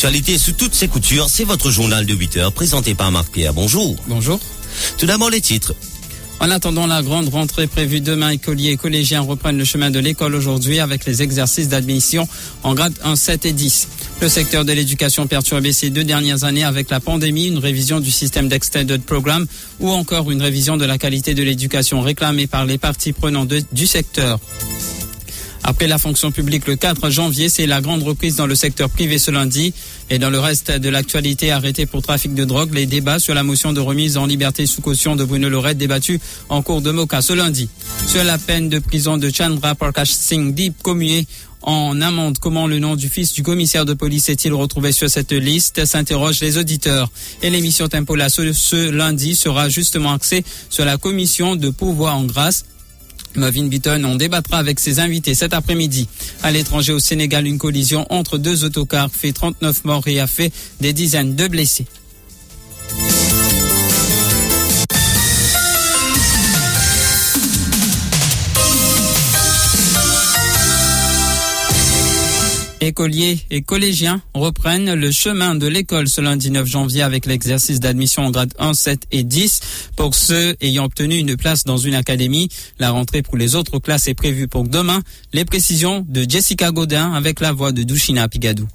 L'actualité sous toutes ses coutures, c'est votre journal de 8 heures présenté par Marc Pierre. Bonjour. Bonjour. Tout d'abord les titres. En attendant la grande rentrée prévue demain, écoliers et collégiens reprennent le chemin de l'école aujourd'hui avec les exercices d'admission en grade 1, 7 et 10. Le secteur de l'éducation perturbé ces deux dernières années avec la pandémie, une révision du système d'extended programme ou encore une révision de la qualité de l'éducation réclamée par les parties prenantes du secteur. Après la fonction publique le 4 janvier, c'est la grande reprise dans le secteur privé ce lundi. Et dans le reste de l'actualité, arrêté pour trafic de drogue, les débats sur la motion de remise en liberté sous caution de Bruno Lorette débattu en cours de Moka ce lundi. Sur la peine de prison de Chandra Parkash Singh Deep commuée en amende. Comment le nom du fils du commissaire de police est-il retrouvé sur cette liste s'interrogent les auditeurs. Et l'émission Tempola ce, ce lundi sera justement axée sur la commission de pouvoir en grâce Mavin Beaton, on débattra avec ses invités cet après-midi. À l'étranger au Sénégal, une collision entre deux autocars fait 39 morts et a fait des dizaines de blessés. Écoliers et collégiens reprennent le chemin de l'école ce lundi 9 janvier avec l'exercice d'admission en grade 1, 7 et 10. Pour ceux ayant obtenu une place dans une académie, la rentrée pour les autres classes est prévue pour demain. Les précisions de Jessica Godin avec la voix de Douchina Pigadou.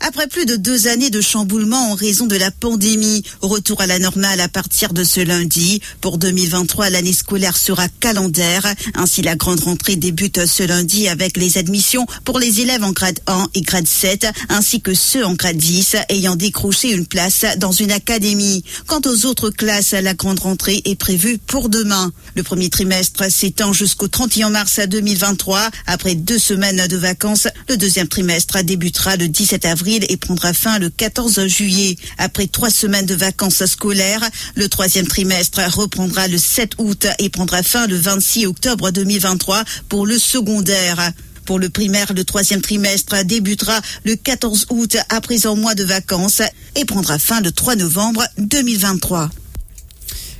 Après plus de deux années de chamboulement en raison de la pandémie, retour à la normale à partir de ce lundi. Pour 2023, l'année scolaire sera calendaire. Ainsi, la grande rentrée débute ce lundi avec les admissions pour les élèves en grade 1 et grade 7, ainsi que ceux en grade 10 ayant décroché une place dans une académie. Quant aux autres classes, la grande rentrée est prévue pour demain. Le premier trimestre s'étend jusqu'au 31 mars 2023. Après deux semaines de vacances, le deuxième trimestre débutera le 17 avril et prendra fin le 14 juillet. Après trois semaines de vacances scolaires, le troisième trimestre reprendra le 7 août et prendra fin le 26 octobre 2023 pour le secondaire. Pour le primaire, le troisième trimestre débutera le 14 août après un mois de vacances et prendra fin le 3 novembre 2023.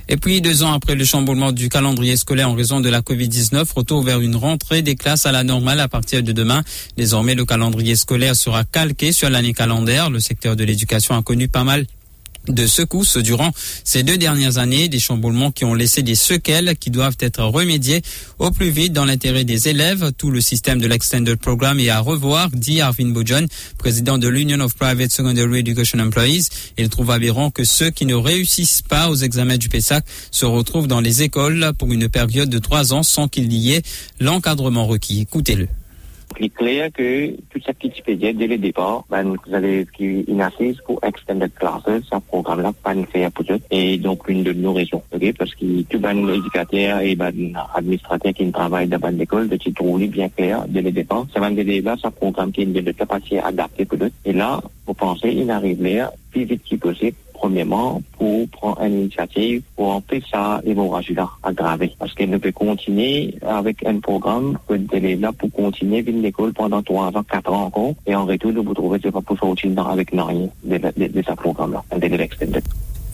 Et puis, deux ans après le chamboulement du calendrier scolaire en raison de la Covid-19, retour vers une rentrée des classes à la normale à partir de demain. Désormais, le calendrier scolaire sera calqué sur l'année calendaire. Le secteur de l'éducation a connu pas mal de secousses durant ces deux dernières années, des chamboulements qui ont laissé des séquelles qui doivent être remédiées au plus vite dans l'intérêt des élèves. Tout le système de l'Extended Programme est à revoir, dit Arvin Bojan, président de l'Union of Private Secondary Education Employees. Il trouve aberrant que ceux qui ne réussissent pas aux examens du PESAC se retrouvent dans les écoles pour une période de trois ans sans qu'il y ait l'encadrement requis. Écoutez-le. li kler ke tout sa ki ti peye de le depan, ban nou zale ki inasis pou extended classes, sa program la pan fey apotot, e donk l'un de nou rezon, ok, paski tout ban nou edikater e ban administrater ki n'travay da ban l'ekol, de ti trou li bien kler de le depan, sa ban de le depan sa program ki n'de de kapasye adapte apotot, e la, pou panse, inarive le, pi vit ki posib, premièrement, pour prendre une initiative pour empêcher ça hémorragie là aggraver. Parce qu'elle ne peut continuer avec un programme que est là pour continuer à l'école pendant 3 ans, 4 ans encore. Et en retour, vous trouvez c'est pas pour sortir avec rien de, de, de ce programme-là, un délai extended.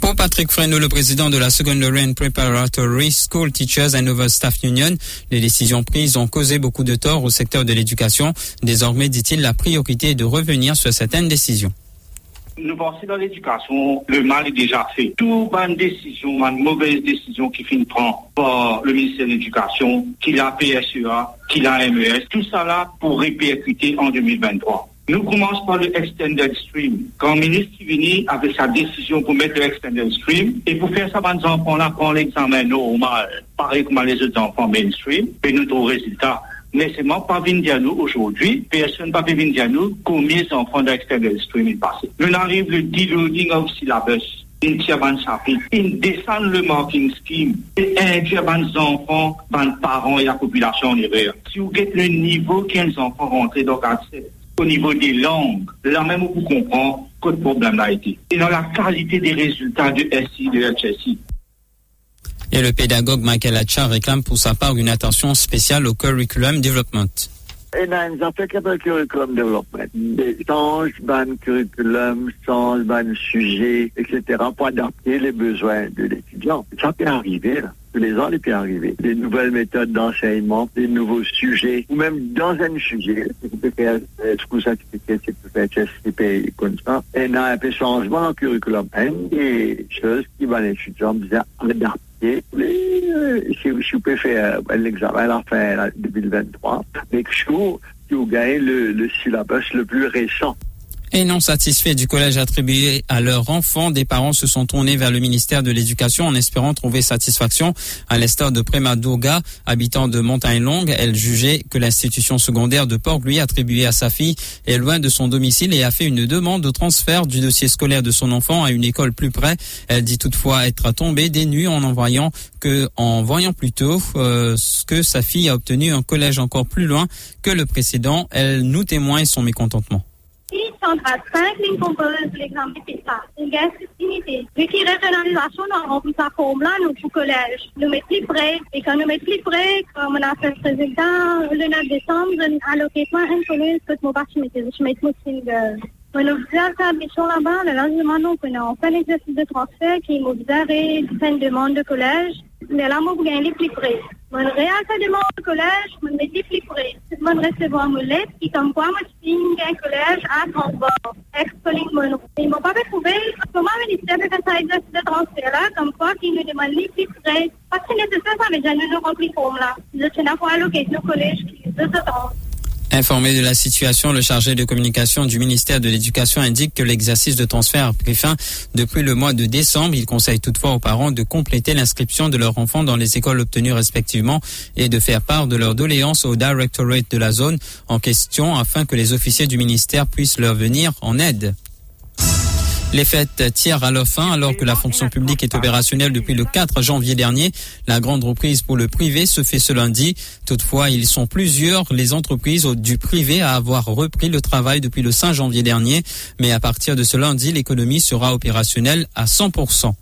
Pour Patrick Fresno, le président de la Secondary and Preparatory School Teachers and Other Staff Union, les décisions prises ont causé beaucoup de tort au secteur de l'éducation. Désormais, dit-il, la priorité est de revenir sur certaines décisions. Nou panse dan l'edikasyon, le mal e deja fe. Tou ban desisyon, ban mouvez desisyon ki fin pran por le ministère de l'edikasyon, ki la PSEA, ki la MES, tout sa la pou reperkite en 2023. Nou koumanse par le extended stream. Kan ministre ki vini avè sa desisyon pou mette le extended stream, e pou fè sa ban zanpon la pran l'examen normal, pare kouman les autres enfants mainstream, pe nou tou rezultat. mais c'est moi pas venu dire nous aujourd'hui, personne pas venu dire nous combien d'enfants d'extérieur streaming passé. On arrive le deloading of syllabus. in tia ban chapit, in desan le marking scheme, in tia ban zanfon, ban paran e la populasyon en erreur. Si ou get le nivou ken zanfon rentre do katsep, au nivou de lang, la mèm ou pou kompran kote problem la ete. E nan la kalite de rezultat de SI, de HSI. Et le pédagogue Michael Hatcha réclame pour sa part une attention spéciale au curriculum development. Et là, nous avons fait le curriculum development. Change ban curriculum, change ban sujet, etc. pour adapter les besoins de l'étudiant. Ça peut arriver, là. tous les ans, et puis arriver. Des nouvelles méthodes d'enseignement, des nouveaux sujets, ou même dans un sujet, tu peux faire ça, tu peux faire CSCP comme ça, et on a un peu changement le curriculum. Une des choses qui va les étudiants bien adapter si, vous pouvez faire l'examen à la fin 2023, mais que vous gagnez le syllabus le plus récent. Et non satisfaits du collège attribué à leur enfant, des parents se sont tournés vers le ministère de l'Éducation en espérant trouver satisfaction. À l'instar de Prema habitant de Montagne Longue, elle jugeait que l'institution secondaire de Port lui attribuée à sa fille est loin de son domicile et a fait une demande de transfert du dossier scolaire de son enfant à une école plus près. Elle dit toutefois être tombée des nues en en voyant que, en voyant plutôt euh, que sa fille a obtenu un collège encore plus loin que le précédent. Elle nous témoigne son mécontentement. Centrale 5 lignes l'examen de PISA. Une régionalisation, nous remplit sa forme là, nous, au collège. Nous mettons plus près. Et quand nous mettons plus près, comme on a fait le résultat, le 9 décembre, allocation une commune, que mon parti mettait. Je mets mon single. When nous faisons là-bas, le lendemain, nous, on fait l'exercice de transfert qui nous fait une demande de collège. Mais là, moi, vous gagnez plus près. Mon réalité demande au collège, me mets plus près. Mon recevoir mon lettre qui, comme quoi, moi, je signe un collège à transport. Expoling mon Ils m'ont pas trouvé comment le ministère peut faire ça exercice de transfert là, comme quoi, qui nous demande plus près. Parce que nécessaire, ça, mais j'ai nous rempli forme là. Je tiens à voir l'occasion collège qui de ce temps. Informé de la situation, le chargé de communication du ministère de l'Éducation indique que l'exercice de transfert a pris fin depuis le mois de décembre. Il conseille toutefois aux parents de compléter l'inscription de leurs enfants dans les écoles obtenues respectivement et de faire part de leur doléance au directorate de la zone en question afin que les officiers du ministère puissent leur venir en aide. Les fêtes tirent à leur fin alors que la fonction publique est opérationnelle depuis le 4 janvier dernier. La grande reprise pour le privé se fait ce lundi. Toutefois, ils sont plusieurs les entreprises du privé à avoir repris le travail depuis le 5 janvier dernier. Mais à partir de ce lundi, l'économie sera opérationnelle à 100%.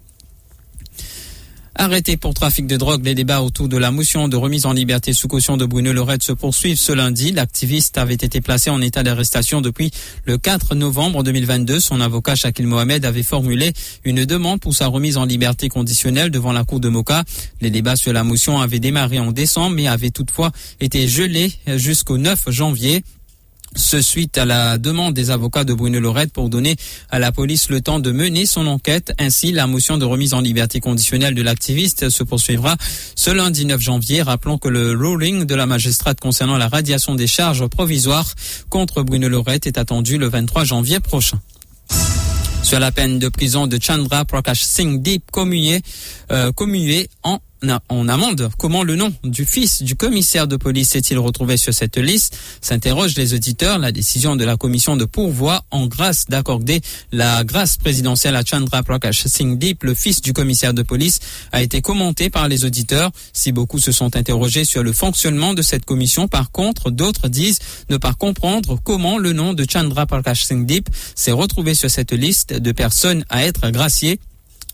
Arrêté pour trafic de drogue, les débats autour de la motion de remise en liberté sous caution de Bruno Lorette se poursuivent ce lundi. L'activiste avait été placé en état d'arrestation depuis le 4 novembre 2022. Son avocat Shakil Mohamed avait formulé une demande pour sa remise en liberté conditionnelle devant la cour de Moka. Les débats sur la motion avaient démarré en décembre mais avaient toutefois été gelés jusqu'au 9 janvier. Ce suite à la demande des avocats de Bruno Lorette pour donner à la police le temps de mener son enquête. Ainsi, la motion de remise en liberté conditionnelle de l'activiste se poursuivra ce lundi 9 janvier. Rappelons que le ruling de la magistrate concernant la radiation des charges provisoires contre Bruno Lorette est attendu le 23 janvier prochain sur la peine de prison de Chandra Prakash Singh Deep commué, euh, en en amende. Comment le nom du fils du commissaire de police s'est-il retrouvé sur cette liste S'interrogent les auditeurs. La décision de la commission de pourvoi en grâce d'accorder la grâce présidentielle à Chandra Prakash Singh Deep, le fils du commissaire de police, a été commentée par les auditeurs. Si beaucoup se sont interrogés sur le fonctionnement de cette commission, par contre, d'autres disent ne pas comprendre comment le nom de Chandra Prakash Singh Deep s'est retrouvé sur cette liste de personnes à être graciées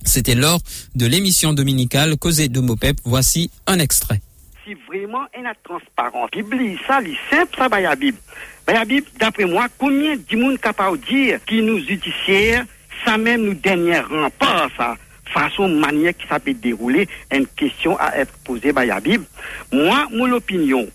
c'était lors de l'émission dominicale Causée de Mopep. Voici un extrait. Si vraiment elle est transparente, ça, c'est simple, ça, bah, Bible. Bah, Bible, d'après moi, combien de monde capable de dire qui nous judiciaire, ça même nous dernier rempart, ça façon manière qui ça peut dérouler une question à être posée par la Bible. Moi, mon opinion,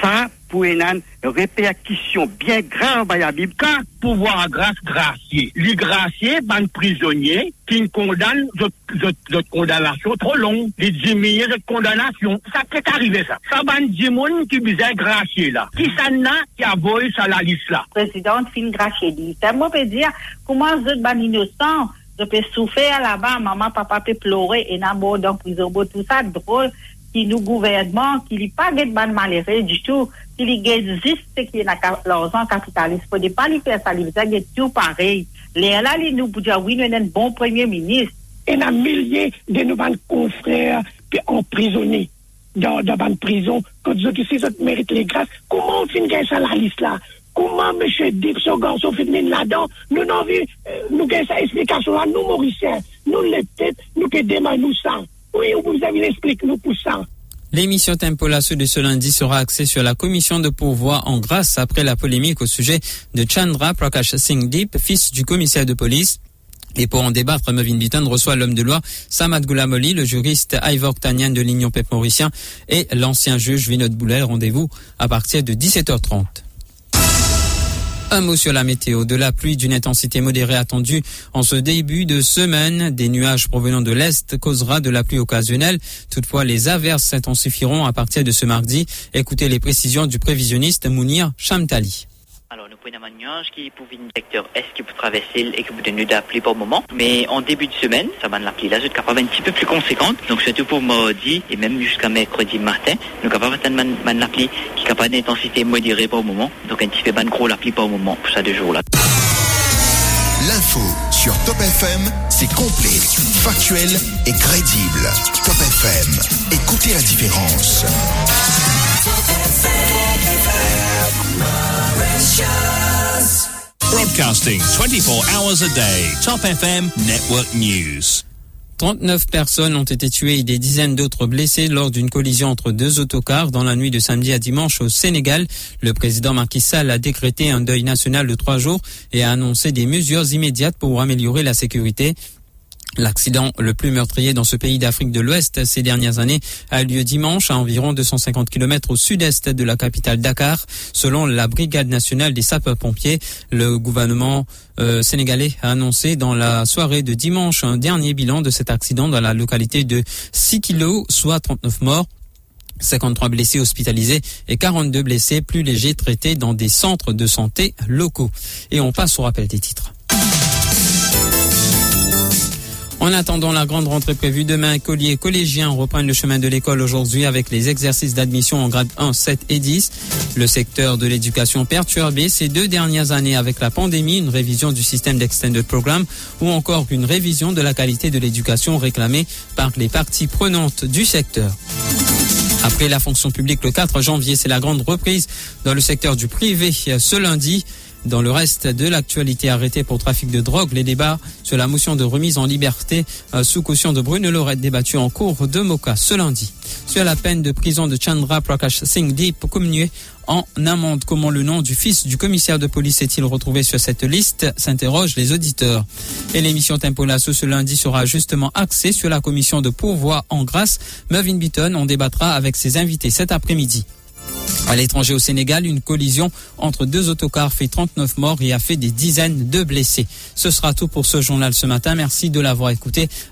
ça pour une répercussion bien grave à la Bible. Quand pouvoir grâce gracier, les gracier, ban prisonnier qui condamne de, condamnation trop longue, les diminuer de condamnation. Ça peut arriver ça. Ça ban monde qui bizarre gracier là. Qui ça n'a qui a volé ça la liste là? Président fin gracier dit. Ça peut dire comment je ban innocent? Je peux souffrir là-bas, maman, papa peut pleurer et n'a dans prison, tout ça drôle qui nous gouvernement, qui n'est pas de ban malheureux du tout, qui existe qui est l'argent capitaliste. Il ne faut pas lui faire ça, il faut tout pareil. Là, nous pour dire oui, nous sommes un bon premier ministre. Et a milliers de nos confrères emprisonnés dans, dans une prison, quand ils ont méritent les grâces. Comment on finit ça la liste là? Comment M. Dip, ce garçon, finit là-dedans? Nous n'avons vu, euh, nous avons cette explication là, nous, Mauriciens, nous, les têtes, nous, que demain, nous, ça. Oui, vous avez expliqué nous pour. L'émission Tempo de ce lundi sera axée sur la commission de pourvoi en grâce après la polémique au sujet de Chandra Prakash Singh Deep, fils du commissaire de police. Et pour en débattre, Mevin Bitton reçoit l'homme de loi Samad Goulamoli, le juriste Ivor Tanyan de l'Union Pep Mauricien et l'ancien juge Vinod Boulel. Rendez-vous à partir de 17h30. Un mot sur la météo. De la pluie d'une intensité modérée attendue en ce début de semaine. Des nuages provenant de l'Est causera de la pluie occasionnelle. Toutefois, les averses s'intensifieront à partir de ce mardi. Écoutez les précisions du prévisionniste Mounir Chamtali. Alors, nous prenons un nuage qui pour une secteur est qui peut traverser et qui peut la pluie pour le moment. Mais en début de semaine, ça va de la pluie là, capable un petit peu plus conséquente. Donc, surtout pour mardi et même jusqu'à mercredi matin, nous capable de la pluie qui est capable d'intensité modérée pour le moment. Donc, un petit peu de gros la pluie pour le moment, pour ça deux jours là. L'info sur Top FM, c'est complet, factuel et crédible. Top FM, Broadcasting 24 hours a day. Top FM Network News. 39 personnes ont été tuées et des dizaines d'autres blessées lors d'une collision entre deux autocars dans la nuit de samedi à dimanche au Sénégal. Le président Macky Sall a décrété un deuil national de trois jours et a annoncé des mesures immédiates pour améliorer la sécurité. L'accident le plus meurtrier dans ce pays d'Afrique de l'Ouest ces dernières années a eu lieu dimanche à environ 250 km au sud-est de la capitale Dakar. Selon la Brigade nationale des sapeurs-pompiers, le gouvernement euh, sénégalais a annoncé dans la soirée de dimanche un dernier bilan de cet accident dans la localité de 6 kilos, soit 39 morts. 53 blessés hospitalisés et 42 blessés plus légers traités dans des centres de santé locaux. Et on passe au rappel des titres. En attendant la grande rentrée prévue demain, écoliers et collégiens reprennent le chemin de l'école aujourd'hui avec les exercices d'admission en grade 1, 7 et 10. Le secteur de l'éducation perturbé ces deux dernières années avec la pandémie, une révision du système d'extended programme ou encore une révision de la qualité de l'éducation réclamée par les parties prenantes du secteur. Après la fonction publique le 4 janvier, c'est la grande reprise dans le secteur du privé ce lundi. Dans le reste de l'actualité arrêtée pour trafic de drogue, les débats sur la motion de remise en liberté euh, sous caution de Bruno Lorette débattu en cours de Moka ce lundi. Sur la peine de prison de Chandra Prakash Singh Deep communué en amende. Comment le nom du fils du commissaire de police est-il retrouvé sur cette liste s'interrogent les auditeurs. Et l'émission Tempo Lasso ce lundi sera justement axée sur la commission de pourvoi en grâce. Mervyn Beaton en débattra avec ses invités cet après-midi. À l'étranger au Sénégal, une collision entre deux autocars fait 39 morts et a fait des dizaines de blessés. Ce sera tout pour ce journal ce matin. Merci de l'avoir écouté.